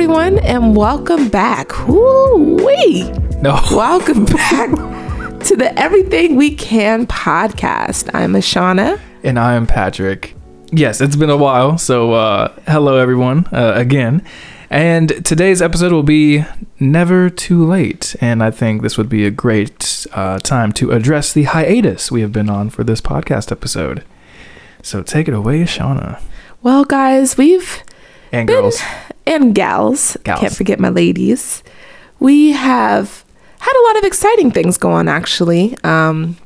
everyone, and welcome back. Woo-wee. No. Welcome back to the Everything We Can podcast. I'm Ashana. And I am Patrick. Yes, it's been a while. So, uh, hello, everyone, uh, again. And today's episode will be Never Too Late. And I think this would be a great uh, time to address the hiatus we have been on for this podcast episode. So, take it away, Shauna. Well, guys, we've And been- girls. And gals, Gals. can't forget my ladies. We have had a lot of exciting things go on, actually. Um,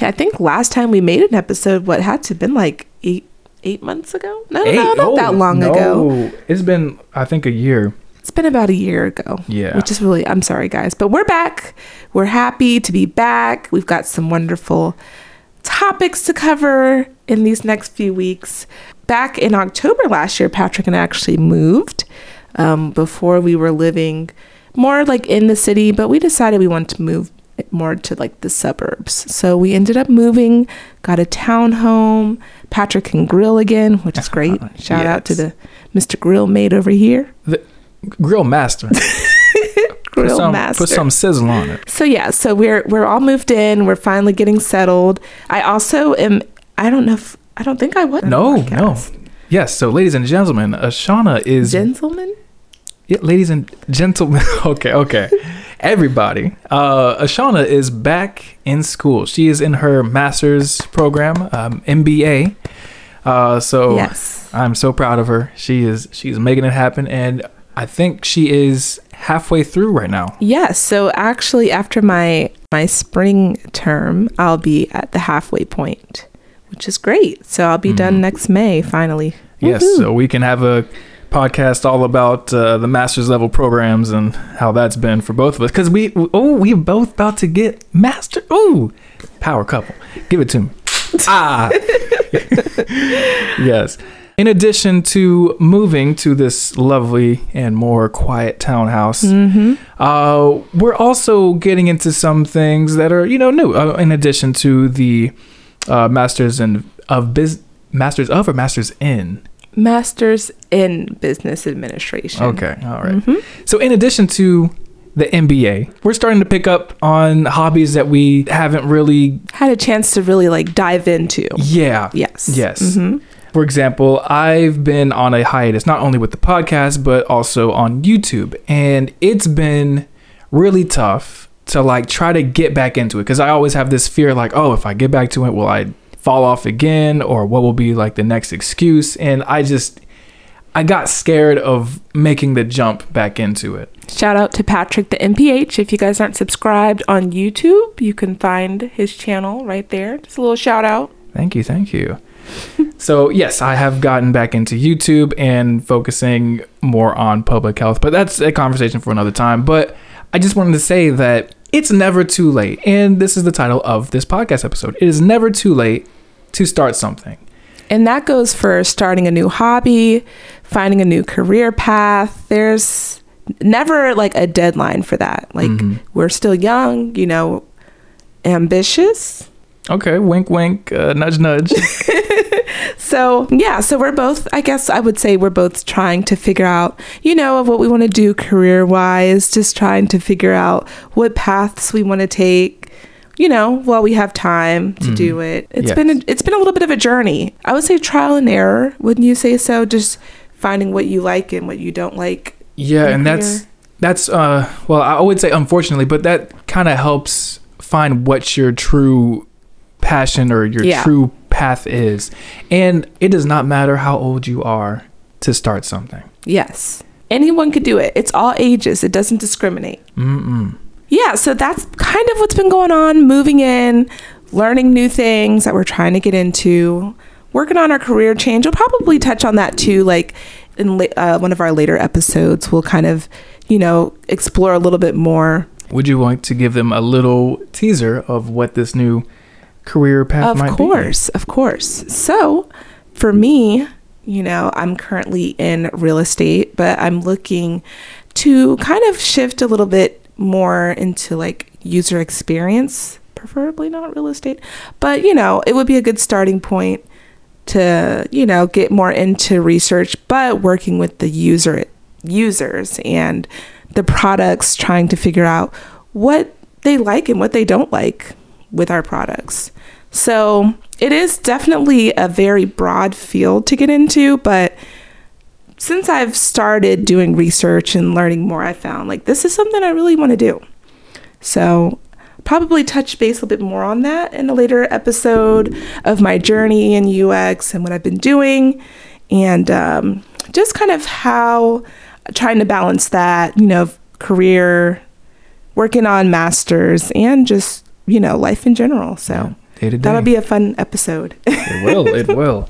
I think last time we made an episode, what had to have been like eight eight months ago? No, no, no, not that Oh, long ago. no. It's been, I think, a year. It's been about a year ago. Yeah. Which is really, I'm sorry, guys, but we're back. We're happy to be back. We've got some wonderful topics to cover in these next few weeks. Back in October last year, Patrick and I actually moved. Um, before we were living more like in the city, but we decided we wanted to move more to like the suburbs. So we ended up moving, got a townhome. Patrick can grill again, which is great. Shout out to the Mr. Grill mate over here. Grill Master. Grill put some, master. Put some sizzle on it. So yeah, so we're we're all moved in. We're finally getting settled. I also am. I don't know if I don't think I was. No, no. Yes, so ladies and gentlemen, Ashana is Gentlemen. Yeah, ladies and gentlemen. Okay, okay. Everybody. Uh, Ashana is back in school. She is in her master's program, um, MBA. Uh, so Yes. I'm so proud of her. She is she's making it happen, and I think she is halfway through right now. Yes. So actually, after my my spring term, I'll be at the halfway point, which is great. So I'll be done next May finally. Mm-hmm. Yes, so we can have a podcast all about uh, the master's level programs and how that's been for both of us. Because we oh we both about to get master. oh power couple. Give it to me. ah. yes. In addition to moving to this lovely and more quiet townhouse, uh, we're also getting into some things that are you know new. Uh, in addition to the uh, masters in of biz masters of or masters in Masters in Business Administration. Okay, all right. So, in addition to the MBA, we're starting to pick up on hobbies that we haven't really. Had a chance to really like dive into. Yeah. Yes. Yes. For example, I've been on a hiatus, not only with the podcast, but also on YouTube. And it's been really tough to like try to get back into it because I always have this fear like, oh, if I get back to it, will I fall off again? Or what will be like the next excuse? And I just. I got scared of making the jump back into it. Shout out to Patrick the MPH. If you guys aren't subscribed on YouTube, you can find his channel right there. Just a little shout out. Thank you, thank you. so, yes, I have gotten back into YouTube and focusing more on public health, but that's a conversation for another time. But I just wanted to say that it's never too late. And this is the title of this podcast episode. It is never too late to start something. And that goes for starting a new hobby, finding a new career path. There's never like a deadline for that. Like we're still young, you know, ambitious. Okay, wink, wink, uh, nudge, nudge. So, yeah, so we're both, I guess I would say we're both trying to figure out, you know, of what we want to do career wise, just trying to figure out what paths we want to take, you know, while we have time to do it. It's Yes. been a, it's been a little bit of a journey. I would say trial and error, wouldn't you say so? Just finding what you like and what you don't like. Yeah, and that's that's uh well, I would say unfortunately, but that kind of helps find what your true passion or your Yeah. true path is. And it does not matter how old you are to start something. Yes. Anyone could do it. It's all ages. It doesn't discriminate. Mm-mm. yeah, so that's kind of what's been going on. Moving in, learning new things that we're trying to get into, working on our career change. We'll probably touch on that too. Like in uh, one of our later episodes, we'll kind of, you know, explore a little bit more. Would you like to give them a little teaser of what this new career path Of might be? course, of course. So for me, you know, I'm currently in real estate, but I'm looking to kind of shift a little bit more into like user experience, preferably not real estate. But, you know, it would be a good starting point to, you know, get more into research, but working with the user users and the products, trying to figure out what they like and what they don't like with our products. So it is definitely a very broad field to get into, but since I've started doing research and learning more, I found like this is something I really want to do. So probably touch base a little bit more on that in a later episode of my journey in UX and what I've been doing, and um, just kind of how trying to balance that, you know, career, working on masters, and just you know life in general. So day. that'll be a fun episode. It will. It will.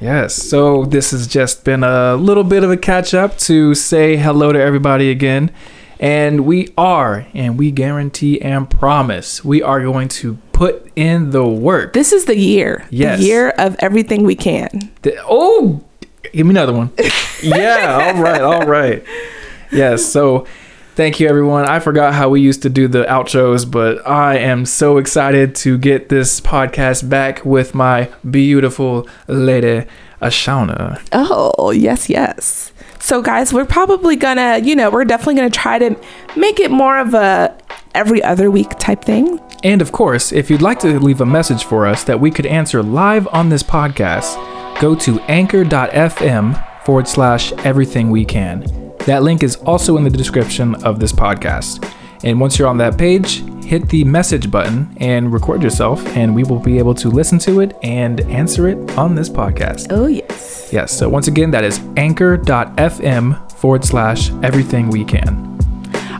Yes. So this has just been a little bit of a catch up to say hello to everybody again. And we are, and we guarantee and promise, we are going to put in the work. this is the year, Yes. the year of everything we can. The- oh, give me another one. yeah. All right. All right. Yes. So thank you, everyone. I forgot how we used to do the outros, but I am so excited to get this podcast back with my beautiful lady, Ashana. Oh, yes, yes. So guys, we're probably gonna, you know, we're definitely gonna try to make it more of a every other week type thing. And of course, if you'd like to leave a message for us that we could answer live on this podcast, go to anchor.fm forward slash everything we can. That link is also in the description of this podcast. And once you're on that page, hit the message button and record yourself, and we will be able to listen to it and answer it on this podcast. Oh yes. Yes, so once again, that is anchor.fm forward slash everything we can.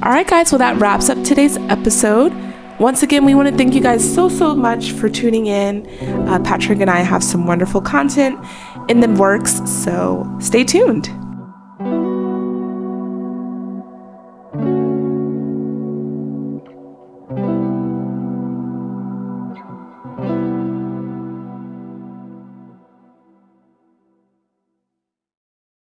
All right, guys. Well, that wraps up today's episode. Once again, we want to thank you guys so, so much for tuning in. Uh, Patrick and I have some wonderful content in the works, so stay tuned.